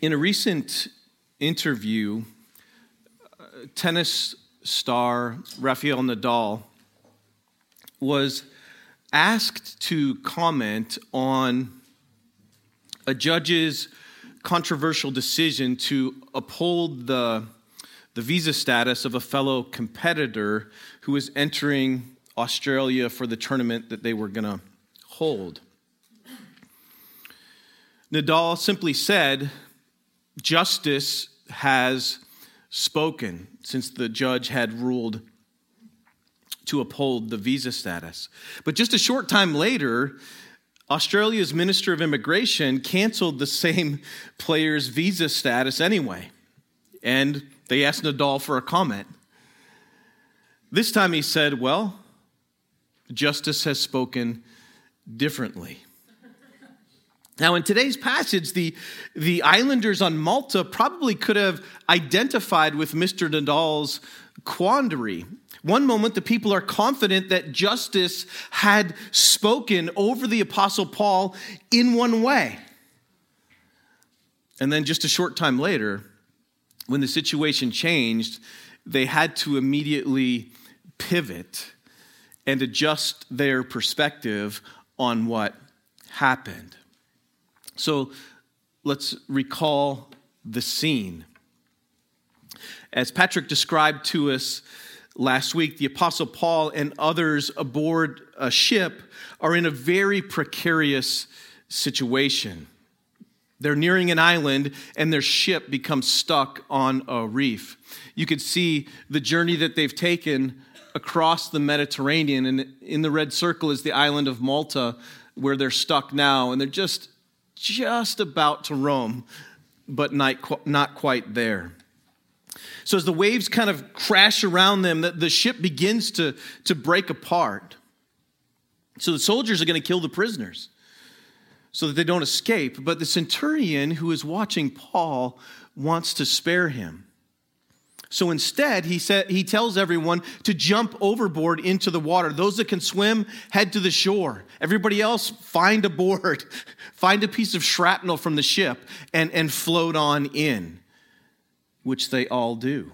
In a recent interview, uh, tennis star Rafael Nadal was asked to comment on a judge's controversial decision to uphold the, the visa status of a fellow competitor who was entering Australia for the tournament that they were going to hold. Nadal simply said, Justice has spoken since the judge had ruled to uphold the visa status. But just a short time later, Australia's Minister of Immigration canceled the same player's visa status anyway. And they asked Nadal for a comment. This time he said, Well, justice has spoken differently. Now, in today's passage, the, the islanders on Malta probably could have identified with Mr. Nadal's quandary. One moment, the people are confident that justice had spoken over the Apostle Paul in one way. And then, just a short time later, when the situation changed, they had to immediately pivot and adjust their perspective on what happened. So let's recall the scene. As Patrick described to us last week, the Apostle Paul and others aboard a ship are in a very precarious situation. They're nearing an island and their ship becomes stuck on a reef. You could see the journey that they've taken across the Mediterranean, and in the red circle is the island of Malta where they're stuck now, and they're just just about to Rome, but not, quite there. So as the waves kind of crash around them, the, the ship begins to, to break apart. So the soldiers are going to kill the prisoners so that they don't escape. But the centurion who is watching Paul wants to spare him. So instead, he, said, he tells everyone to jump overboard into the water. Those that can swim, head to the shore. Everybody else, find a board, find a piece of shrapnel from the ship, and, and float on in, which they all do.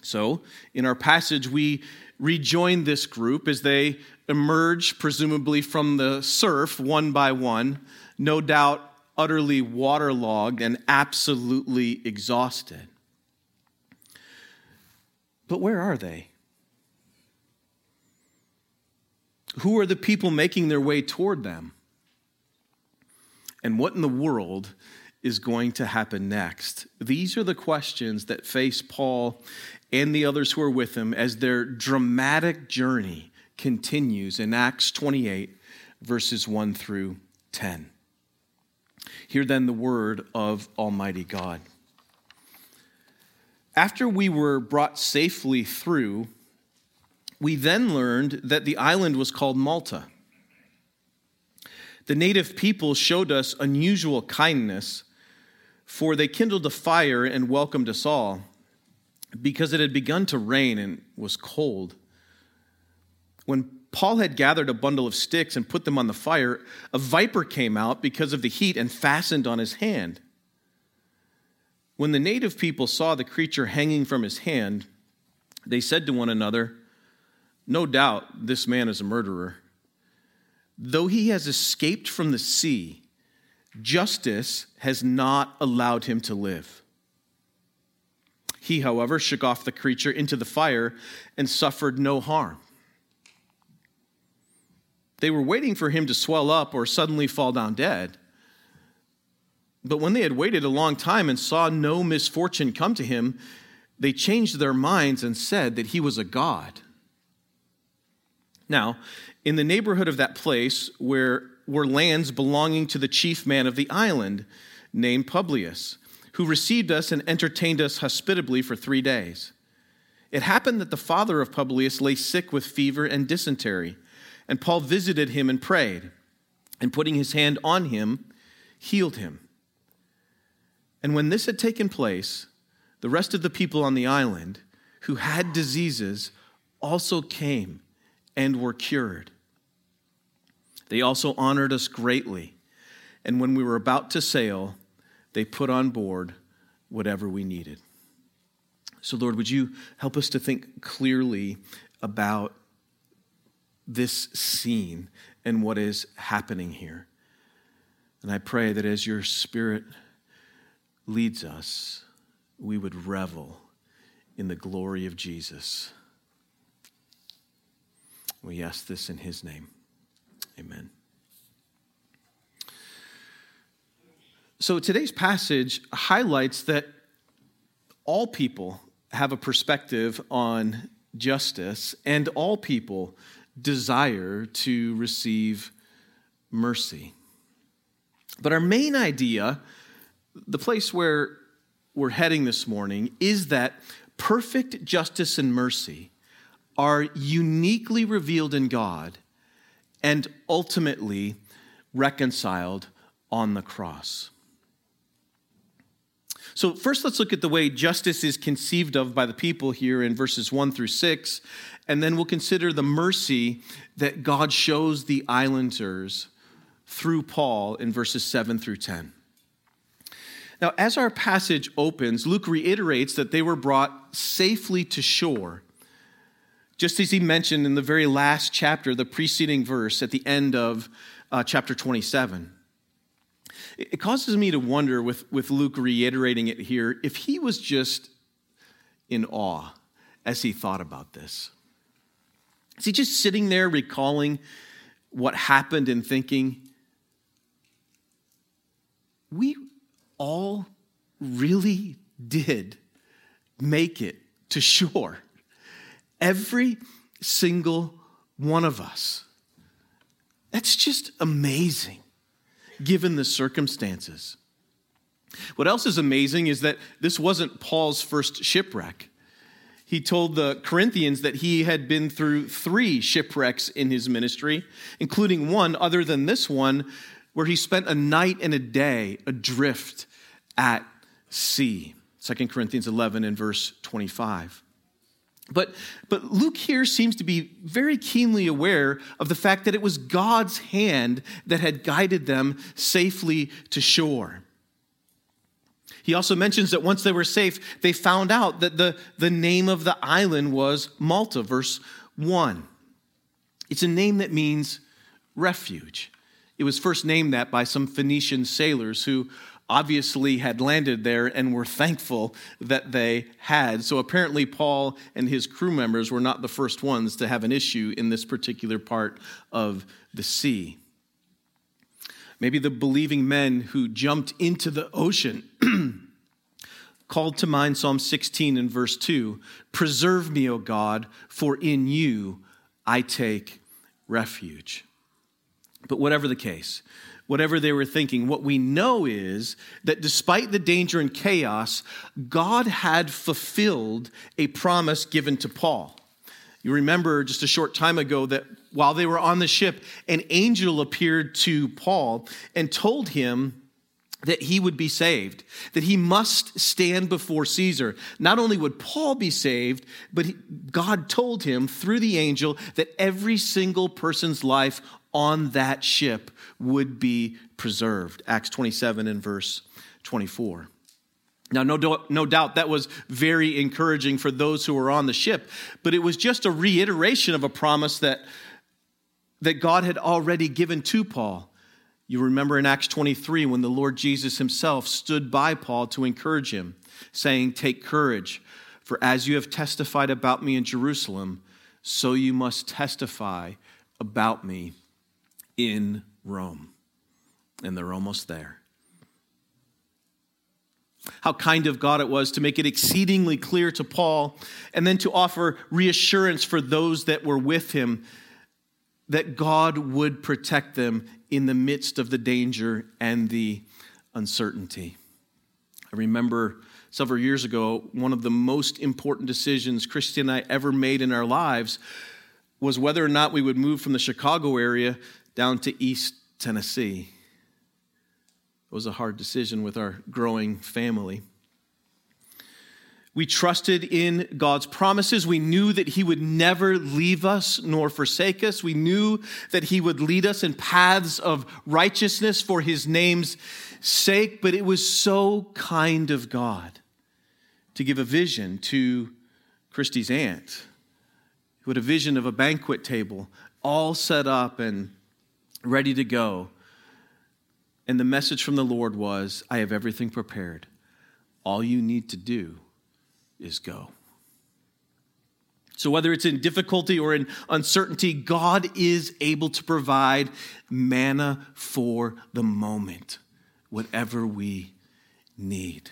So, in our passage, we rejoin this group as they emerge, presumably from the surf, one by one, no doubt utterly waterlogged and absolutely exhausted. But where are they? Who are the people making their way toward them? And what in the world is going to happen next? These are the questions that face Paul and the others who are with him as their dramatic journey continues in Acts 28, verses 1 through 10. Hear then the word of Almighty God. After we were brought safely through, we then learned that the island was called Malta. The native people showed us unusual kindness, for they kindled a fire and welcomed us all, because it had begun to rain and was cold. When Paul had gathered a bundle of sticks and put them on the fire, a viper came out because of the heat and fastened on his hand. When the native people saw the creature hanging from his hand, they said to one another, No doubt this man is a murderer. Though he has escaped from the sea, justice has not allowed him to live. He, however, shook off the creature into the fire and suffered no harm. They were waiting for him to swell up or suddenly fall down dead. But when they had waited a long time and saw no misfortune come to him, they changed their minds and said that he was a god. Now, in the neighborhood of that place where were lands belonging to the chief man of the island, named Publius, who received us and entertained us hospitably for three days. It happened that the father of Publius lay sick with fever and dysentery, and Paul visited him and prayed, and putting his hand on him, healed him. And when this had taken place, the rest of the people on the island who had diseases also came and were cured. They also honored us greatly. And when we were about to sail, they put on board whatever we needed. So, Lord, would you help us to think clearly about this scene and what is happening here? And I pray that as your Spirit leads us, we would revel in the glory of Jesus. We ask this in his name. Amen. So today's passage highlights that all people have a perspective on justice, and all people desire to receive mercy. But our main idea, the place where we're heading this morning, is that perfect justice and mercy are uniquely revealed in God and ultimately reconciled on the cross. So, first, let's look at the way justice is conceived of by the people here in verses 1 through 6, and then we'll consider the mercy that God shows the islanders through Paul in verses 7 through 10. Now, as our passage opens, Luke reiterates that they were brought safely to shore, just as he mentioned in the very last chapter, the preceding verse at the end of uh, chapter 27. It causes me to wonder, with, with Luke reiterating it here, if he was just in awe as he thought about this. Is he just sitting there recalling what happened and thinking, we all really did make it to shore? Every single one of us. That's just amazing given the circumstances. What else is amazing is that this wasn't Paul's first shipwreck. He told the Corinthians that he had been through three shipwrecks in his ministry, including one other than this one, where he spent a night and a day adrift at sea. 2 Corinthians 11 and verse 25. But, but Luke here seems to be very keenly aware of the fact that it was God's hand that had guided them safely to shore. He also mentions that once they were safe, they found out that the, the name of the island was Malta, verse 1. It's a name that means refuge. It was first named that by some Phoenician sailors who obviously had landed there and were thankful that they had. So apparently, Paul and his crew members were not the first ones to have an issue in this particular part of the sea. Maybe the believing men who jumped into the ocean called to mind Psalm 16 and verse 2 Preserve me, O God, for in you I take refuge. But whatever the case, whatever they were thinking. What we know is that despite the danger and chaos, God had fulfilled a promise given to Paul. You remember just a short time ago that while they were on the ship, an angel appeared to Paul and told him that he would be saved, that he must stand before Caesar. Not only would Paul be saved, but God told him through the angel that every single person's life on that ship would be preserved. Acts 27 and verse 24. Now, no, do- no doubt that was very encouraging for those who were on the ship, but it was just a reiteration of a promise that, that God had already given to Paul. You remember in Acts 23 when the Lord Jesus himself stood by Paul to encourage him, saying, Take courage, for as you have testified about me in Jerusalem, so you must testify about me in Rome. And they're almost there. How kind of God it was to make it exceedingly clear to Paul and then to offer reassurance for those that were with him that God would protect them in the midst of the danger and the uncertainty. I remember several years ago, one of the most important decisions Christy and I ever made in our lives was whether or not we would move from the Chicago area down to East Tennessee. It was a hard decision with our growing family. We trusted in God's promises. We knew that He would never leave us nor forsake us. We knew that He would lead us in paths of righteousness for His name's sake. But it was so kind of God to give a vision to Christy's aunt, who had a vision of a banquet table all set up and ready to go. And the message from the Lord was I have everything prepared. All you need to do is go. So, whether it's in difficulty or in uncertainty, God is able to provide manna for the moment, whatever we need.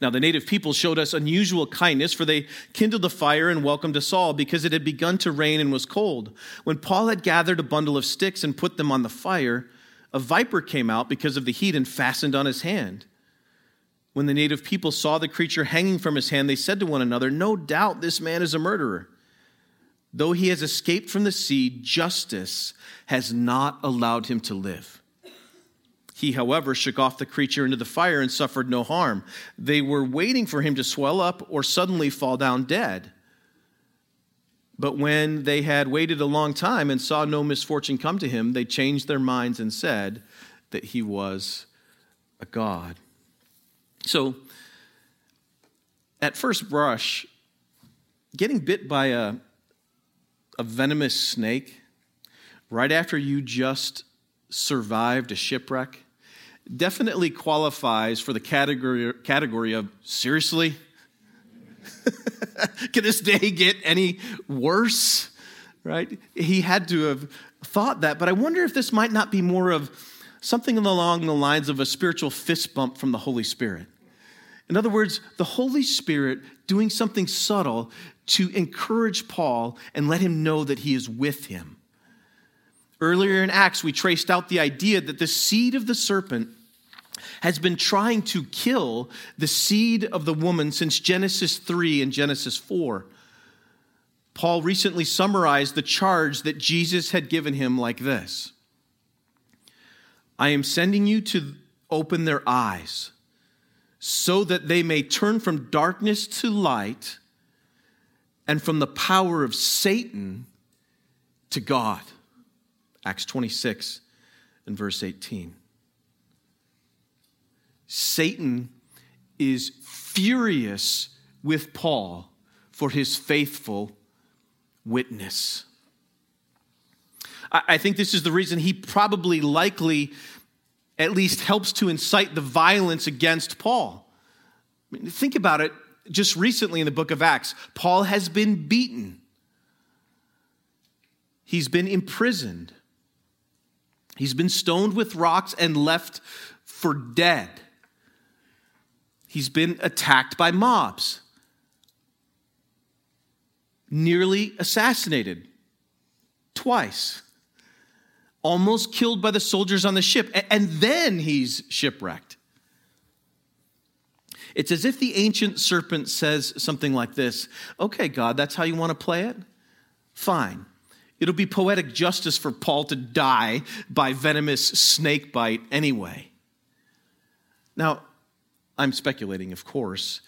Now, the native people showed us unusual kindness, for they kindled a fire and welcomed us all because it had begun to rain and was cold. When Paul had gathered a bundle of sticks and put them on the fire, a viper came out because of the heat and fastened on his hand. When the native people saw the creature hanging from his hand, they said to one another, No doubt this man is a murderer. Though he has escaped from the sea, justice has not allowed him to live. He, however, shook off the creature into the fire and suffered no harm. They were waiting for him to swell up or suddenly fall down dead. But when they had waited a long time and saw no misfortune come to him, they changed their minds and said that he was a god. So, at first brush, getting bit by a, a venomous snake right after you just survived a shipwreck definitely qualifies for the category, category of seriously? Can this day get any worse? Right? He had to have thought that, but I wonder if this might not be more of something along the lines of a spiritual fist bump from the Holy Spirit. In other words, the Holy Spirit doing something subtle to encourage Paul and let him know that he is with him. Earlier in Acts, we traced out the idea that the seed of the serpent has been trying to kill the seed of the woman since Genesis 3 and Genesis 4. Paul recently summarized the charge that Jesus had given him like this I am sending you to open their eyes so that they may turn from darkness to light and from the power of Satan to God. Acts 26 and verse 18. Satan is furious with Paul for his faithful witness. I think this is the reason he probably likely at least helps to incite the violence against Paul. I mean, think about it just recently in the book of Acts. Paul has been beaten, he's been imprisoned, he's been stoned with rocks and left for dead. He's been attacked by mobs, nearly assassinated twice almost killed by the soldiers on the ship, and then he's shipwrecked. It's as if the ancient serpent says something like this Okay, God, that's how you want to play it? Fine. It'll be poetic justice for Paul to die by venomous snake bite anyway. Now, I'm speculating, of course,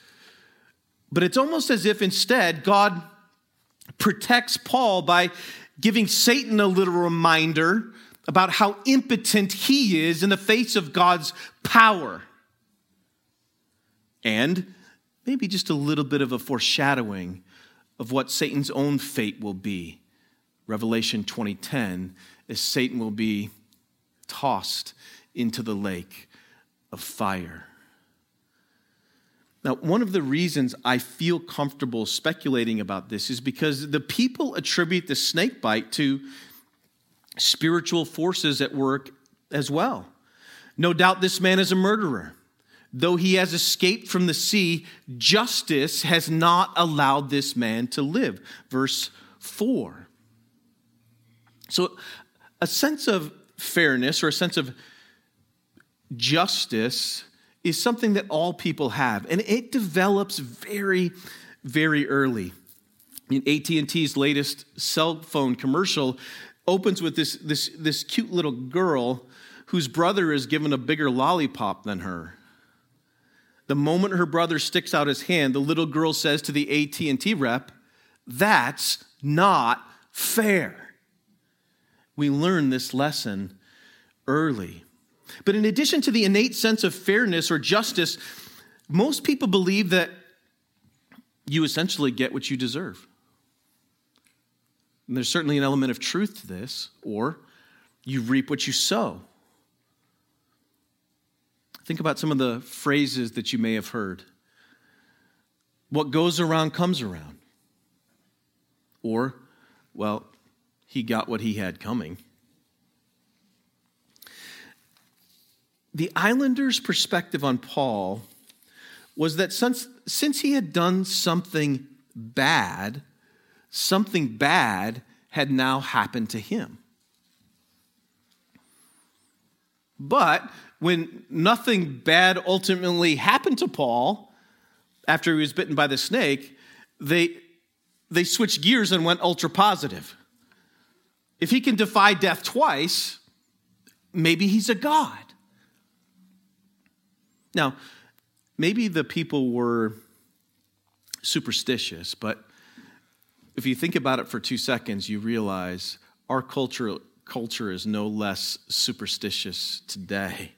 but it's almost as if instead God protects Paul by giving Satan a little reminder about how impotent he is in the face of God's power. And maybe just a little bit of a foreshadowing of what Satan's own fate will be. Revelation 20:10 as Satan will be tossed into the lake of fire. Now, one of the reasons I feel comfortable speculating about this is because the people attribute the snake bite to spiritual forces at work as well. No doubt this man is a murderer. Though he has escaped from the sea, justice has not allowed this man to live. Verse 4. So, a sense of fairness or a sense of justice is something that all people have, and it develops very, very early. In AT&T's latest cell phone commercial, opens with this, this, this cute little girl whose brother is given a bigger lollipop than her. The moment her brother sticks out his hand, the little girl says to the AT&T rep, "That's not fair." We learn this lesson early. But in addition to the innate sense of fairness or justice, most people believe that you essentially get what you deserve. And there's certainly an element of truth to this, or you reap what you sow. Think about some of the phrases that you may have heard. What goes around comes around. Or, well, he got what he had coming. The islanders' perspective on Paul was that since, since he had done something bad, something bad had now happened to him. But when nothing bad ultimately happened to Paul after he was bitten by the snake, they, they switched gears and went ultra positive. If he can defy death twice, maybe he's a god. Now, maybe the people were superstitious, but if you think about it for two seconds, you realize our culture, culture is no less superstitious today.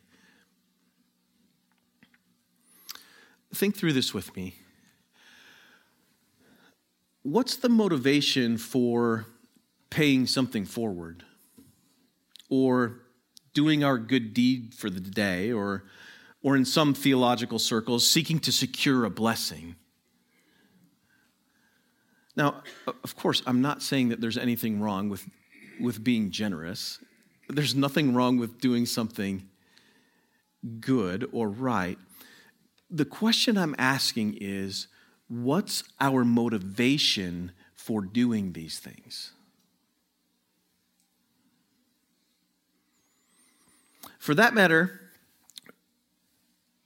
Think through this with me. What's the motivation for paying something forward? Or doing our good deed for the day? Or, or in some theological circles, seeking to secure a blessing? Now, of course, I'm not saying that there's anything wrong with, with being generous. There's nothing wrong with doing something good or right the question I'm asking is what's our motivation for doing these things? For that matter,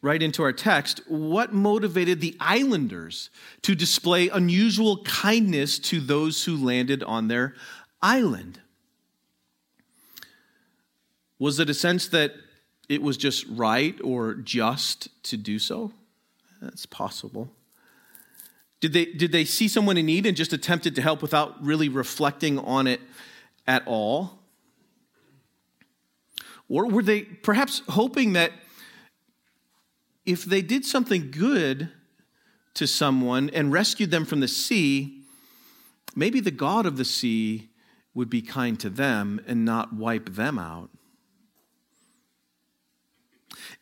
right into our text, what motivated the islanders to display unusual kindness to those who landed on their island? Was it a sense that it was just right or just to do so? That's possible. Did they, did they see someone in need and just attempted to help without really reflecting on it at all? Or were they perhaps hoping that if they did something good to someone and rescued them from the sea, maybe the God of the sea would be kind to them and not wipe them out?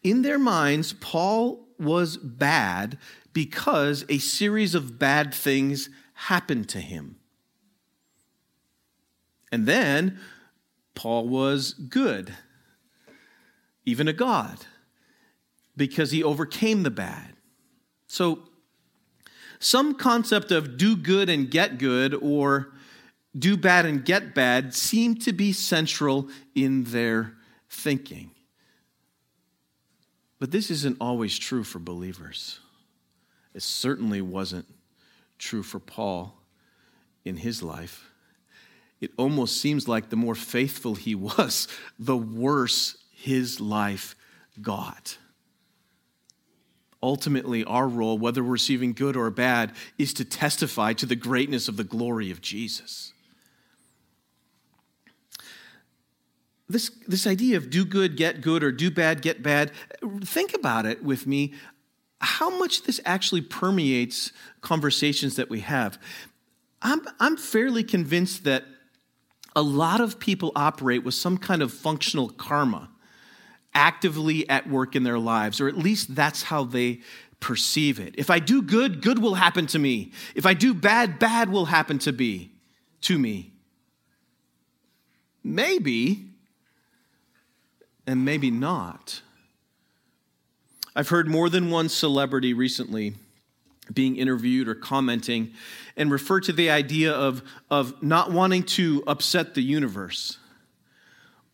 In their minds, Paul was bad because a series of bad things happened to him. And then Paul was good, even a God, because he overcame the bad. So, some concept of do good and get good or do bad and get bad seemed to be central in their thinking. But this isn't always true for believers. It certainly wasn't true for Paul in his life. It almost seems like the more faithful he was, the worse his life got. Ultimately, our role, whether we're receiving good or bad, is to testify to the greatness of the glory of Jesus. this, this idea of do good, get good, or do bad, get bad, think about it with me. How much this actually permeates conversations that we have. I'm, I'm fairly convinced that a lot of people operate with some kind of functional karma actively at work in their lives, or at least that's how they perceive it. If I do good, good will happen to me. If I do bad, bad will happen to be to me. Maybe and maybe not. I've heard more than one celebrity recently being interviewed or commenting and refer to the idea of, of not wanting to upset the universe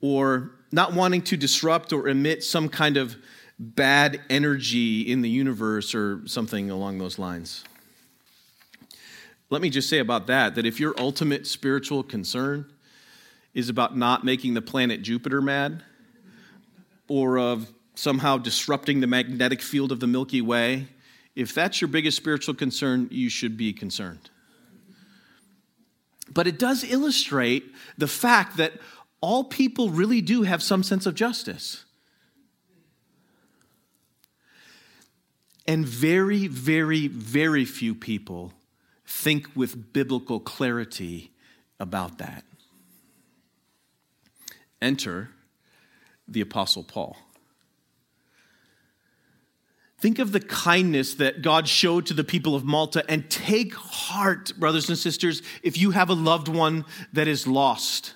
or not wanting to disrupt or emit some kind of bad energy in the universe or something along those lines. Let me just say about that that if your ultimate spiritual concern is about not making the planet Jupiter mad, or of somehow disrupting the magnetic field of the Milky Way, if that's your biggest spiritual concern, you should be concerned. But it does illustrate the fact that all people really do have some sense of justice. And very, very, very few people think with biblical clarity about that. Enter the Apostle Paul. Think of the kindness that God showed to the people of Malta and take heart, brothers and sisters, if you have a loved one that is lost.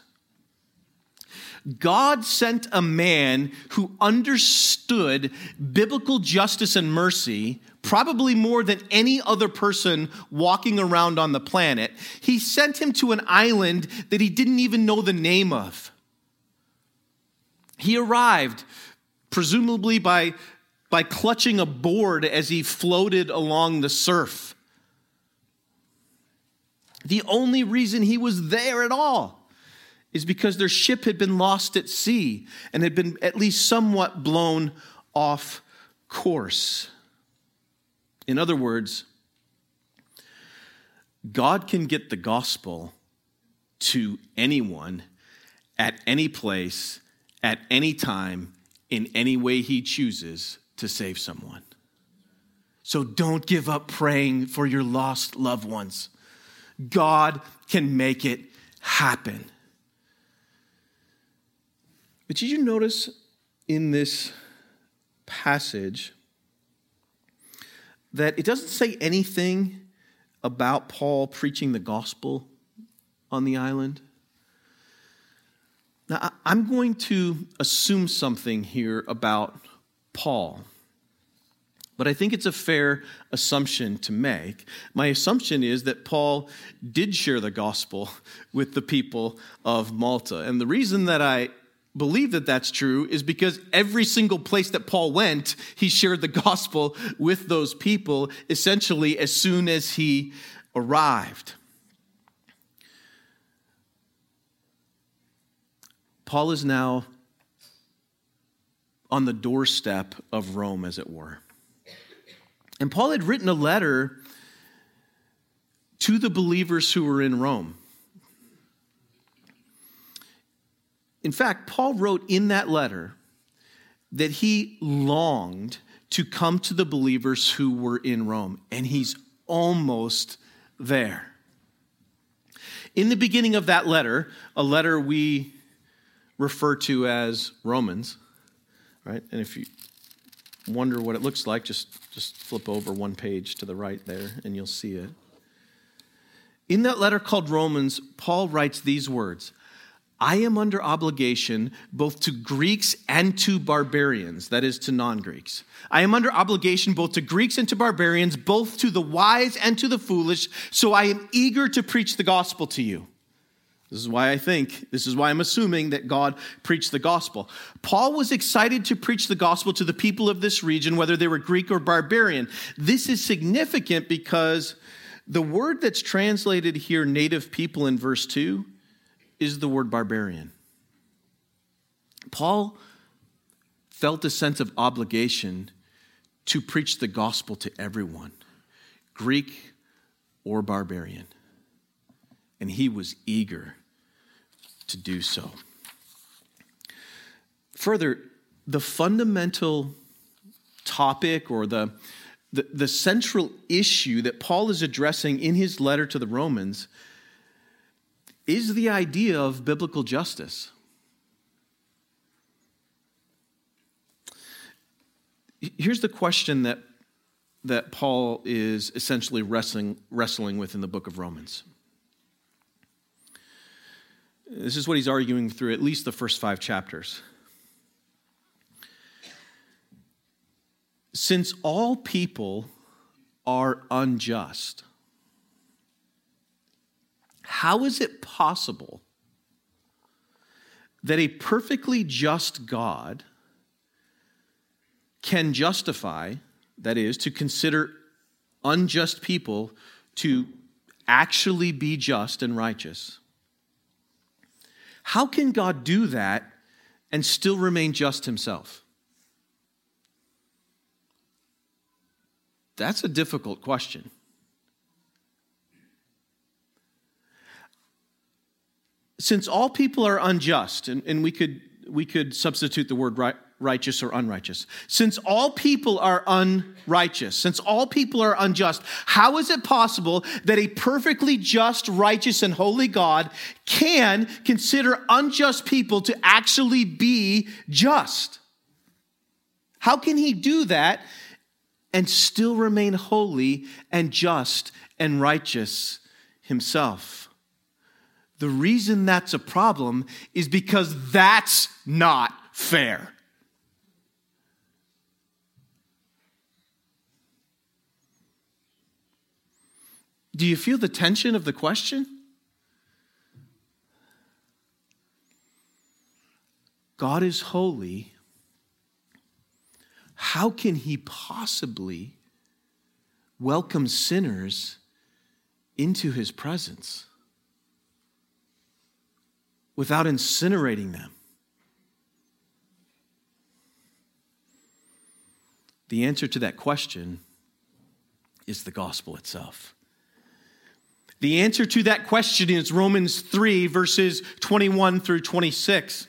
God sent a man who understood biblical justice and mercy probably more than any other person walking around on the planet. He sent him to an island that he didn't even know the name of. He arrived, presumably by by clutching a board as he floated along the surf. The only reason he was there at all is because their ship had been lost at sea and had been at least somewhat blown off course. In other words, God can get the gospel to anyone at any place, at any time, in any way he chooses to save someone. So don't give up praying for your lost loved ones. God can make it happen. But did you notice in this passage that it doesn't say anything about Paul preaching the gospel on the island? Now, I'm going to assume something here about Paul but I think it's a fair assumption to make. My assumption is that Paul did share the gospel with the people of Malta. And the reason that I believe that that's true is because every single place that Paul went, he shared the gospel with those people essentially as soon as he arrived. Paul is now on the doorstep of Rome, as it were. And Paul had written a letter to the believers who were in Rome. In fact, Paul wrote in that letter that he longed to come to the believers who were in Rome, and he's almost there. In the beginning of that letter, a letter we refer to as Romans, right? And if you wonder what it looks like, just, just flip over one page to the right there and you'll see it. In that letter called Romans, Paul writes these words I am under obligation both to Greeks and to barbarians, that is, to non Greeks. I am under obligation both to Greeks and to barbarians, both to the wise and to the foolish, so I am eager to preach the gospel to you. This is why I think, this is why I'm assuming that God preached the gospel. Paul was excited to preach the gospel to the people of this region, whether they were Greek or barbarian. This is significant because the word that's translated here, native people, in verse 2, is the word barbarian. Paul felt a sense of obligation to preach the gospel to everyone, Greek or barbarian. And he was eager to do so. Further, the fundamental topic or the, the, the, central issue that Paul is addressing in his letter to the Romans is the idea of biblical justice. Here's the question that, that Paul is essentially wrestling, wrestling with in the book of Romans. This is what he's arguing through at least the first five chapters. Since all people are unjust, how is it possible that a perfectly just God can justify, that is, to consider unjust people to actually be just and righteous? How can God do that and still remain just himself? That's a difficult question. Since all people are unjust, and, and we, could, we could substitute the word right, righteous or unrighteous. Since all people are unrighteous, since all people are unjust, how is it possible that a perfectly just, righteous, and holy God can consider unjust people to actually be just? How can he do that and still remain holy and just and righteous himself? The reason that's a problem is because that's not fair. Do you feel the tension of the question? God is holy. How can he possibly welcome sinners into his presence without incinerating them? The answer to that question is the gospel itself. The answer to that question is Romans 3, verses 21 through 26.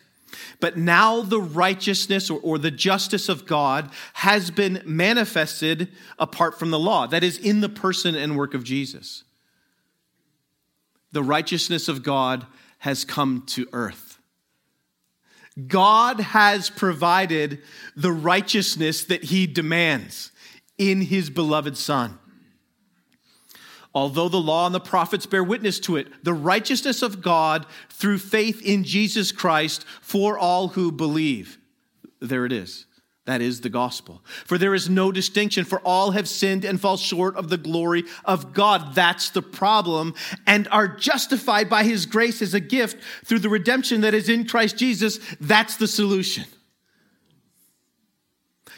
But now the righteousness or, or, the justice of God has been manifested apart from the law, that is, in the person and work of Jesus. The righteousness of God has come to earth. God has provided the righteousness that he demands in his beloved Son. Although the law and the prophets bear witness to it, the righteousness of God through faith in Jesus Christ for all who believe. There it is. That is the gospel. For there is no distinction, for all have sinned and fall short of the glory of God. That's the problem, and are justified by his grace as a gift through the redemption that is in Christ Jesus. That's the solution.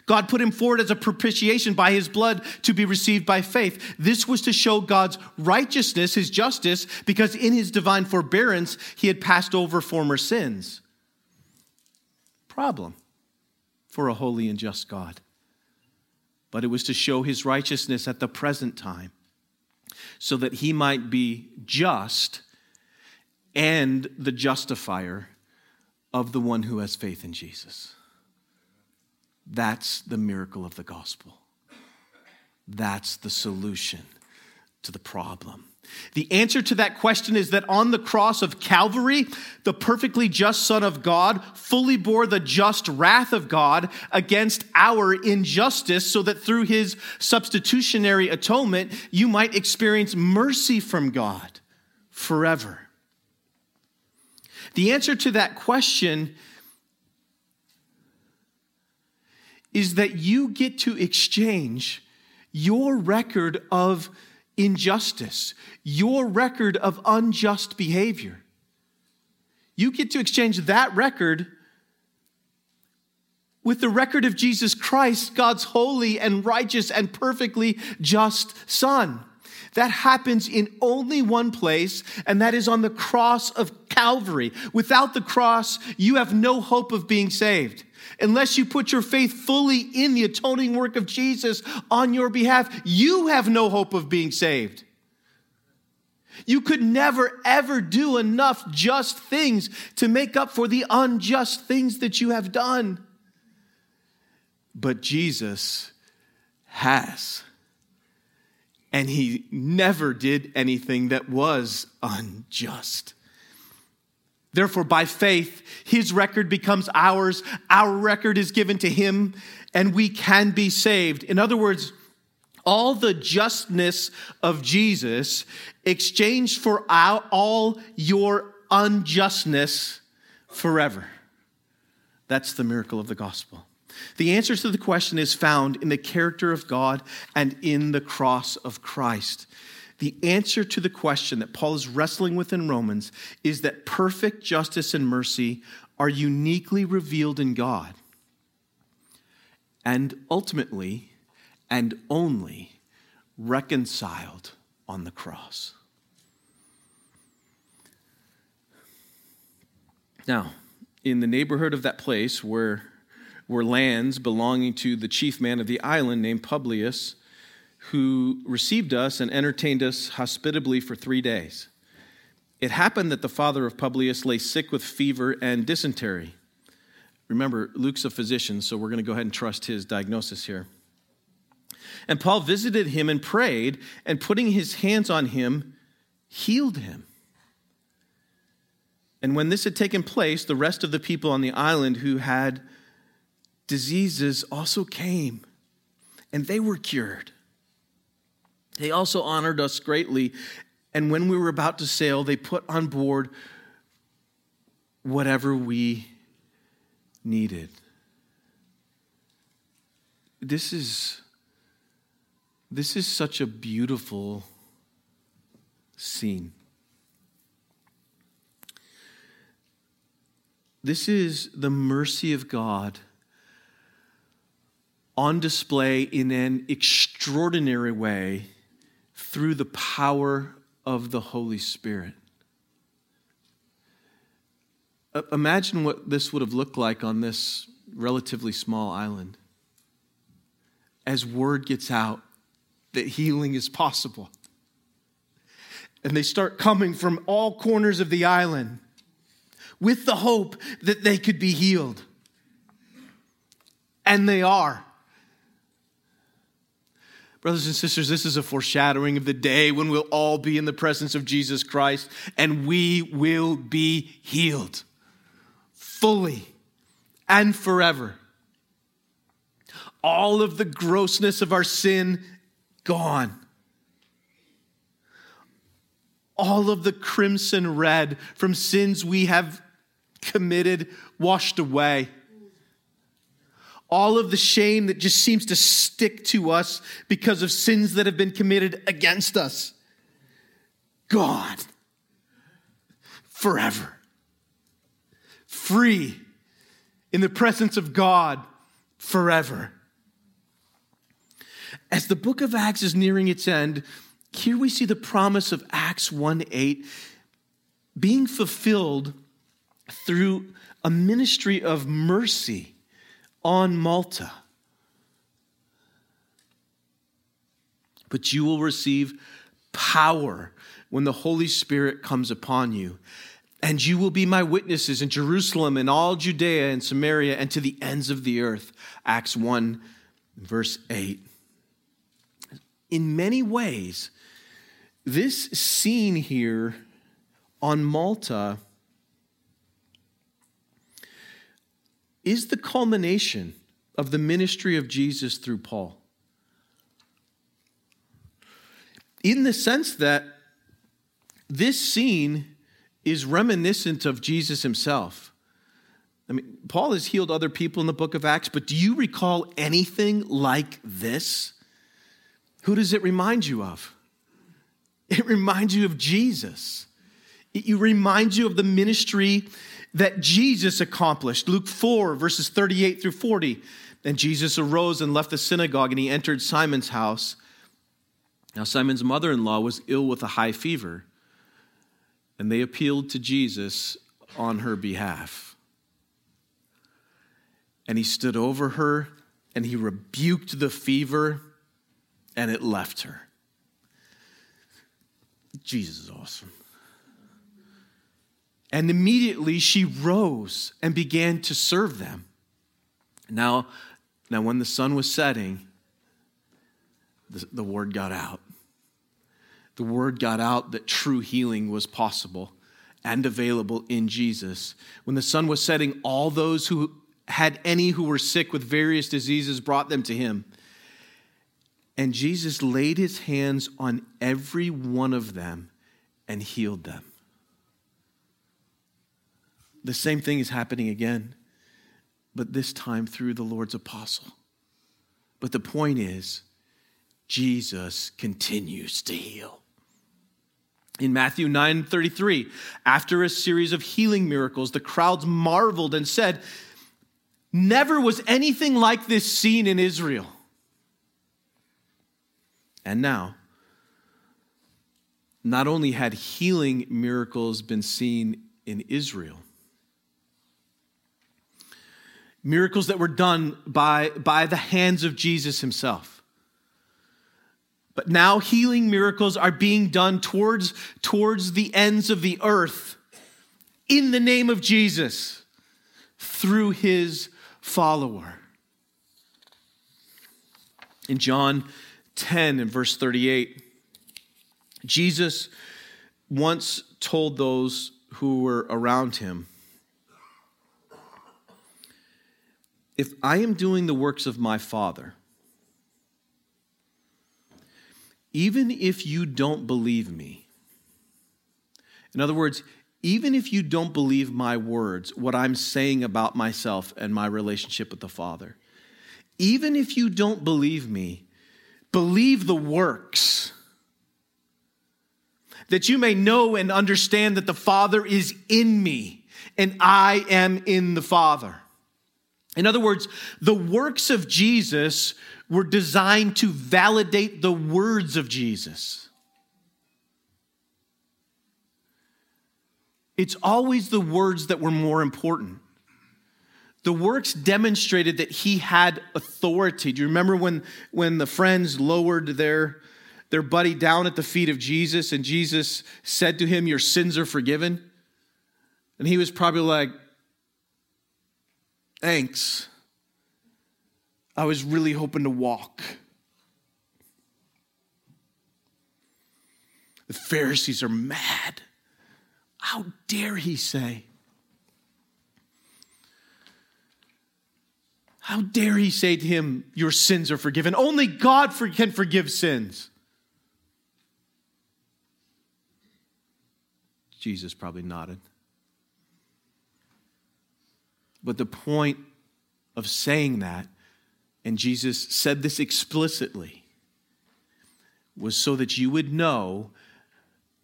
God put him forward as a propitiation by his blood to be received by faith. This was to show God's righteousness, his justice, because in his divine forbearance, he had passed over former sins. Problem for a holy and just God. But it was to show his righteousness at the present time, so that he might be just and the justifier of the one who has faith in Jesus. That's the miracle of the gospel. That's the solution to the problem. The answer to that question is that on the cross of Calvary, the perfectly just Son of God fully bore the just wrath of God against our injustice, so that through his substitutionary atonement, you might experience mercy from God forever. The answer to that question is that you get to exchange your record of injustice, your record of unjust behavior. You get to exchange that record with the record of Jesus Christ, God's holy and righteous and perfectly just Son. That happens in only one place, and that is on the cross of Calvary. Without the cross, you have no hope of being saved. Unless you put your faith fully in the atoning work of Jesus on your behalf, you have no hope of being saved. You could never, ever do enough just things to make up for the unjust things that you have done. But Jesus has. And he never did anything that was unjust. Therefore, by faith, his record becomes ours, our record is given to him, and we can be saved. In other words, all the justness of Jesus exchanged for all your unjustness forever. That's the miracle of the gospel. The answer to the question is found in the character of God and in the cross of Christ. The answer to the question that Paul is wrestling with in Romans is that perfect justice and mercy are uniquely revealed in God and ultimately and only reconciled on the cross. Now, in the neighborhood of that place where were lands belonging to the chief man of the island named Publius who received us and entertained us hospitably for three days. It happened that the father of Publius lay sick with fever and dysentery. Remember, Luke's a physician, so we're going to go ahead and trust his diagnosis here. And Paul visited him and prayed, and putting his hands on him, healed him. And when this had taken place, the rest of the people on the island who had diseases also came, and they were cured. They also honored us greatly, and when we were about to sail, they put on board whatever we needed. This is this is such a beautiful scene. This is the mercy of God on display in an extraordinary way through the power of the Holy Spirit. Imagine what this would have looked like on this relatively small island. As word gets out that healing is possible. And they start coming from all corners of the island with the hope that they could be healed. And they are. Brothers and sisters, this is a foreshadowing of the day when we'll all be in the presence of Jesus Christ and we will be healed fully and forever. All of the grossness of our sin gone. All of the crimson red from sins we have committed washed away all of the shame that just seems to stick to us because of sins that have been committed against us. God, forever. Free in the presence of God forever. As the book of Acts is nearing its end, here we see the promise of Acts 1 8 being fulfilled through a ministry of mercy on Malta. But you will receive power when the Holy Spirit comes upon you. And you will be my witnesses in Jerusalem and all Judea and Samaria and to the ends of the earth. Acts 1, verse 8. In many ways, this scene here on Malta is the culmination of the ministry of Jesus through Paul. In the sense that this scene is reminiscent of Jesus himself. I mean, Paul has healed other people in the book of Acts, but do you recall anything like this? Who does it remind you of? It reminds you of Jesus. It reminds you of the ministry that Jesus accomplished. Luke 4, verses 38 through 40. Then Jesus arose and left the synagogue, and he entered Simon's house. Now, Simon's mother in law was ill with a high fever, and they appealed to Jesus on her behalf. And he stood over her, and he rebuked the fever, and it left her. Jesus is awesome. And immediately she rose and began to serve them. Now, now when the sun was setting, the, the word got out. The word got out that true healing was possible and available in Jesus. When the sun was setting, all those who had any who were sick with various diseases brought them to him. And Jesus laid his hands on every one of them and healed them the same thing is happening again, but this time through the Lord's apostle. But the point is, Jesus continues to heal. In Matthew 9 33, after a series of healing miracles, the crowds marveled and said, Never was anything like this seen in Israel. And now, not only had healing miracles been seen in Israel, miracles that were done by, by the hands of Jesus himself. But now healing miracles are being done towards, towards the ends of the earth in the name of Jesus through his follower. In John 10 and verse 38, Jesus once told those who were around him, If I am doing the works of my Father, even if you don't believe me, in other words, even if you don't believe my words, what I'm saying about myself and my relationship with the Father, even if you don't believe me, believe the works, that you may know and understand that the Father is in me and I am in the Father. In other words, the works of Jesus were designed to validate the words of Jesus. It's always the words that were more important. The works demonstrated that he had authority. Do you remember when, when the friends lowered their, their buddy down at the feet of Jesus and Jesus said to him, Your sins are forgiven? And he was probably like, Thanks. I was really hoping to walk. The Pharisees are mad. How dare he say? How dare he say to him, Your sins are forgiven? Only God can forgive sins. Jesus probably nodded. But the point of saying that, and Jesus said this explicitly, was so that you would know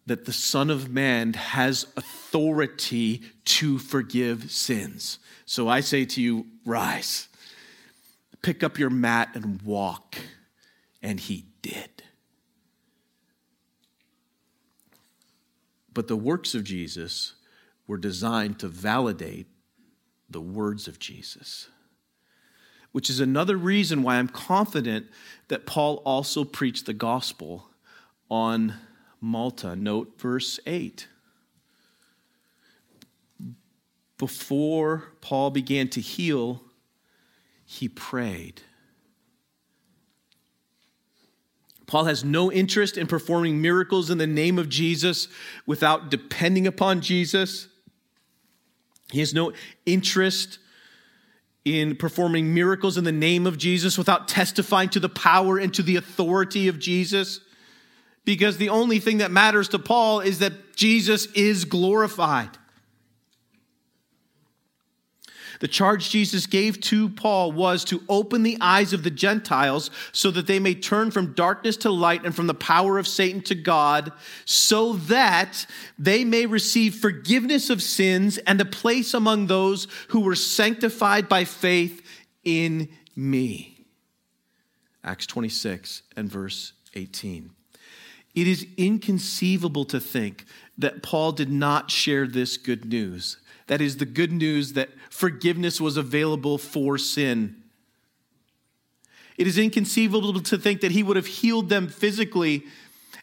that the Son of Man has authority to forgive sins. So I say to you, rise, pick up your mat and walk. And he did. But the works of Jesus were designed to validate the words of Jesus, which is another reason why I'm confident that Paul also preached the gospel on Malta. Note verse 8. Before Paul began to heal, he prayed. Paul has no interest in performing miracles in the name of Jesus without depending upon Jesus. He has no interest in performing miracles in the name of Jesus without testifying to the power and to the authority of Jesus because the only thing that matters to Paul is that Jesus is glorified. The charge Jesus gave to Paul was to open the eyes of the Gentiles so that they may turn from darkness to light and from the power of Satan to God, so that they may receive forgiveness of sins and a place among those who were sanctified by faith in me. Acts 26 and verse 18. It is inconceivable to think that Paul did not share this good news. That is the good news that forgiveness was available for sin. It is inconceivable to think that he would have healed them physically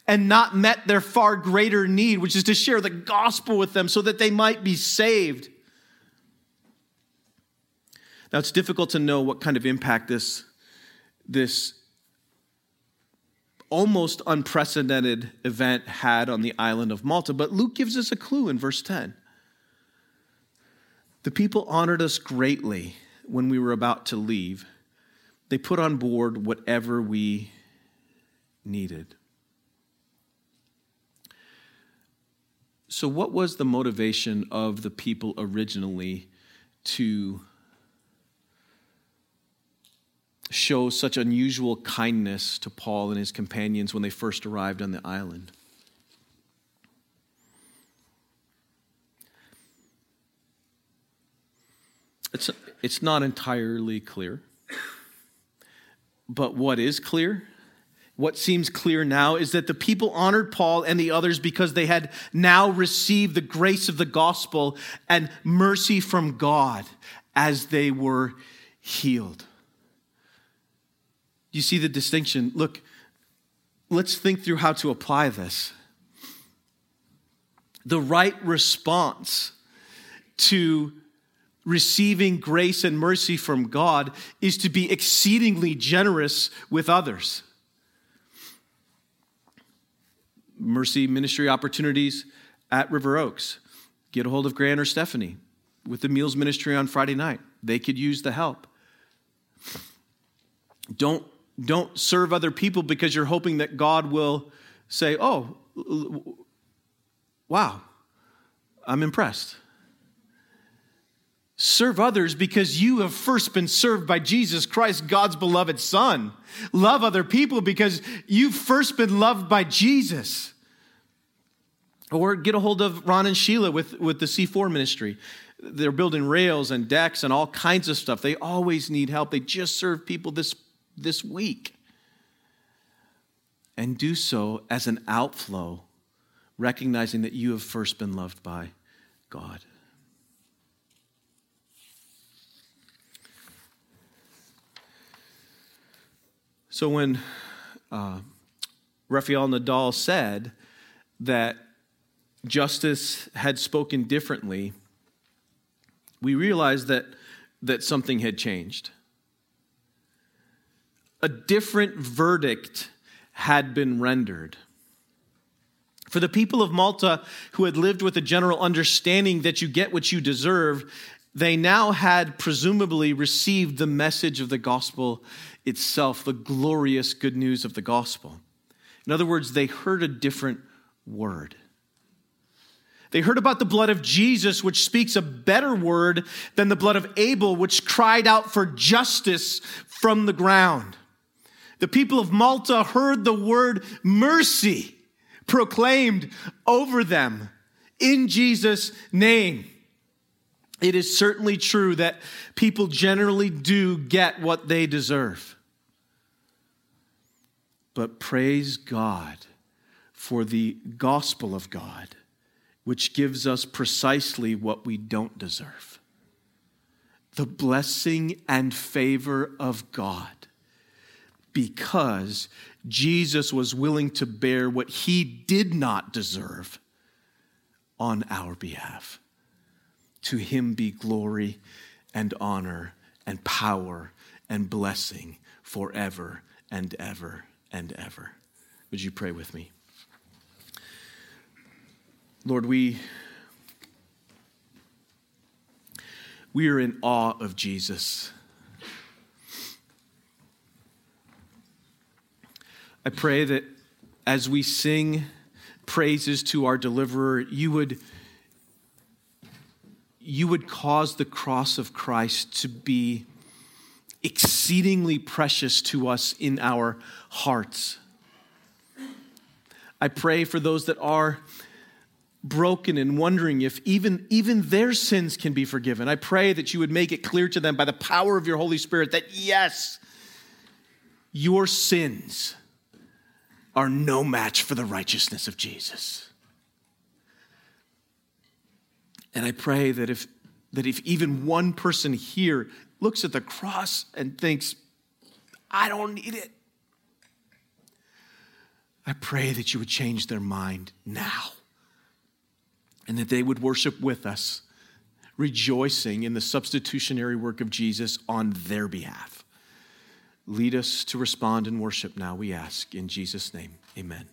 and not met their far greater need, which is to share the gospel with them so that they might be saved. Now, it's difficult to know what kind of impact this, this almost unprecedented event had on the island of Malta, but Luke gives us a clue in verse 10. The people honored us greatly when we were about to leave. They put on board whatever we needed. So, what was the motivation of the people originally to show such unusual kindness to Paul and his companions when they first arrived on the island. It's, it's not entirely clear. But what is clear, what seems clear now, is that the people honored Paul and the others because they had now received the grace of the gospel and mercy from God as they were healed. You see the distinction. Look, let's think through how to apply this. The right response to receiving grace and mercy from God is to be exceedingly generous with others. Mercy ministry opportunities at River Oaks. Get a hold of Grant or Stephanie with the meals ministry on Friday night. They could use the help. Don't, don't serve other people because you're hoping that God will say, Oh, wow, I'm impressed. Serve others because you have first been served by Jesus Christ, God's beloved Son. Love other people because you've first been loved by Jesus. Or get a hold of Ron and Sheila with, with the C4 ministry. They're building rails and decks and all kinds of stuff. They always need help. They just serve people this, this week. And do so as an outflow, recognizing that you have first been loved by God. So when uh, Rafael Nadal said that justice had spoken differently, we realized that, that something had changed. A different verdict had been rendered. For the people of Malta who had lived with a general understanding that you get what you deserve, they now had presumably received the message of the gospel itself, the glorious good news of the gospel. In other words, they heard a different word. They heard about the blood of Jesus, which speaks a better word than the blood of Abel, which cried out for justice from the ground. The people of Malta heard the word mercy proclaimed over them in Jesus' name. It is certainly true that people generally do get what they deserve. But praise God for the gospel of God, which gives us precisely what we don't deserve. The blessing and favor of God, because Jesus was willing to bear what he did not deserve on our behalf. To him be glory and honor and power and blessing forever and ever and ever. Would you pray with me? Lord, we, we are in awe of Jesus. I pray that as we sing praises to our deliverer, you would, you would cause the cross of Christ to be exceedingly precious to us in our hearts. I pray for those that are broken and wondering if even, even their sins can be forgiven. I pray that you would make it clear to them by the power of your Holy Spirit that yes, your sins are no match for the righteousness of Jesus. And I pray that if, that if even one person here looks at the cross and thinks, I don't need it. I pray that you would change their mind now and that they would worship with us, rejoicing in the substitutionary work of Jesus on their behalf. Lead us to respond in worship now, we ask. In Jesus' name, amen.